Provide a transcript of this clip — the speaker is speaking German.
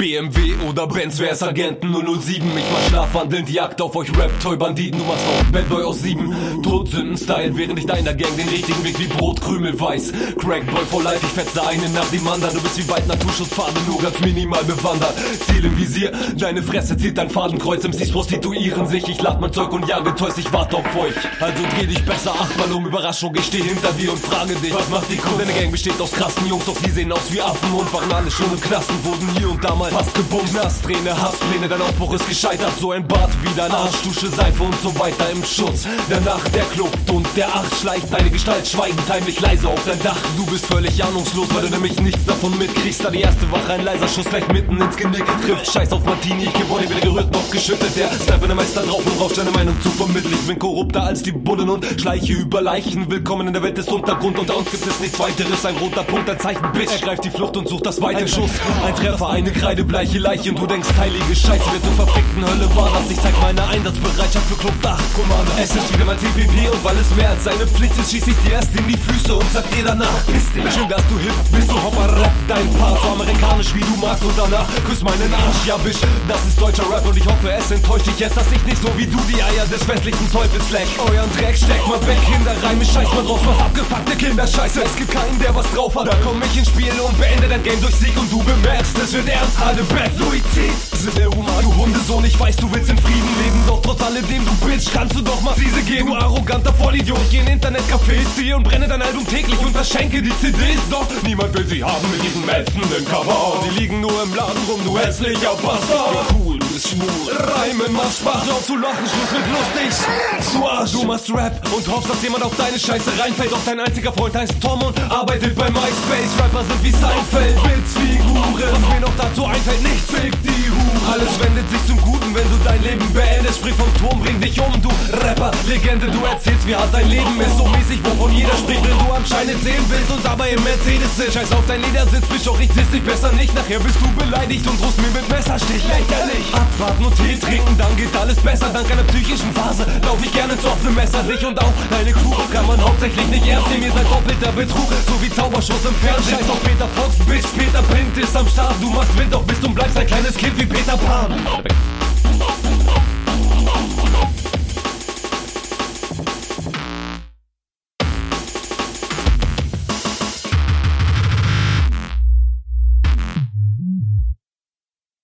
BMW oder Benz, wer ist Agenten 007? Ich mach schlafwandelnd Jagd auf euch Rap-Toy-Banditen. Du machst auch Bad Boy aus 7. Todsünden-Style, während ich deiner Gang den richtigen Weg wie Brotkrümel weiß. Crackboy for life, ich fetze eine nach dem anderen. Du bist wie weit Naturschutzpfade, nur ganz minimal bewandert. Ziel im Visier, deine Fresse zieht dein Fadenkreuz. MCs prostituieren sich, ich lad mein Zeug und jage Toys, ich warte auf euch. Also dreh dich besser achtmal um Überraschung, ich steh hinter dir und frage dich, was macht die Kunde? Deine Gang besteht aus krassen Jungs, doch die sehen aus wie Affen und waren alle schon im Knasten, wurden hier und da mal fast gebumst. Nassträne, Hasspläne, dein Aufbruch ist gescheitert. So ein Bad wie dein Arsch, Dusche, Seife und so weiter im Schutz. Danach der Kluft und der Acht schleicht deine Gestalt schweigend heimlich leise auf dein Dach. Du bist völlig ahnungslos, weil du nämlich nichts davon mitkriegst. Da die erste Wache ein leiser Schuss gleich mitten ins Genick trifft. Scheiß auf Martini, ich geb weder gerührt noch geschüttet. Der Sniper der Meister drauf und rauscht deine Meinung zu vermitteln. Ich bin korrupter als die Bullen und schleiche über Leichen. Willkommen in der Welt des Untergrund. Unter uns gibt es nichts weiteres. Ein roter Punkt, ein Zeichen, Bitch. Ergreift die Flucht und sucht das weite Schuss. Ein Treffer, eine kreidebleiche Leiche. Und du denkst, heilige Scheiße, wer zur verfickten Hölle war das? Ich zeig meine Einsatzbereitschaft für Club Dach, Kommando. Es ist wieder mein TPP und weil es mehr als seine Pflicht ist, schieß ich dir erst in die Füße und sag dir danach, bist dich. Schön, dass du hip bist, du Hopper, dein Part, so amerikanisch wie du magst und danach küss meinen Arsch, ja bisch. Das ist deutscher Rap und ich hoffe, es enttäuscht dich jetzt, dass ich nicht so wie du die Eier des westlichen Teufels leck. Euren Dreck steck mal weg, Kinderreime, scheiß mal drauf, was abgefuckte Kinderscheiße. Es gibt keinen, der was drauf hat, da komm ich ins Spiel und beende dein Game durch Sieg und du bemerkst, es wird ernst, alle Bad Louis Sind der Humor, du Hundesohn, ich weiß, du willst in Frieden leben, doch trotz alledem, du Bitch, kannst du doch mal Fiese geben. Du arroganter Vollidiot, ich geh in Internetcafés, ziehe und brenne dein Album täglich und verschenke die CDs, doch niemand will sie haben mit diesem ätzenden Cover. Sie liegen nur im Laden rum, du hässlicher Bastard. Cool, du bist schwul. Reimen macht Spaß, auf zu lachen, Schluss mit lustig. Du Arsch, du machst Rap und hoffst, dass jemand auf deine Scheiße reinfällt. Doch dein einziger Freund heißt Tom und arbeitet bei MySpace. Rapper sind wie Seinfeld, Witzfiguren. Was mir noch dazu einfällt, nichts fick die Hure. Alles wendet sich zum Guten, wenn du dein Leben beendest. Sprich vom Turm, bring dich um, du Rapper, Legende. Du erzählst, wie hart dein Leben ist, so mäßig, wovon jeder spricht, wenn du am Scheine sehen willst und dabei im Mercedes sitzt. Scheiß auf dein Ledersitz, bist doch ich dich besser nicht. Nachher bist du beleidigt und drohst mir mit Messerstich. Lächerlich. Abwarten und Tee trinken, dann geht alles besser. Dank einer psychischen Phase lauf ich gerne zu offenem Messer. Dich und auch deine Crew kann man hauptsächlich nicht ernst nehmen. Ihr seid doppelter Betrug, so wie Zauberschuss im Fernsehen. Scheiß auf Peter Fox, Bitch, Peter Pint ist am Start. Du machst Wind, doch bist und bleibst ein kleines Kind wie Peter Pan.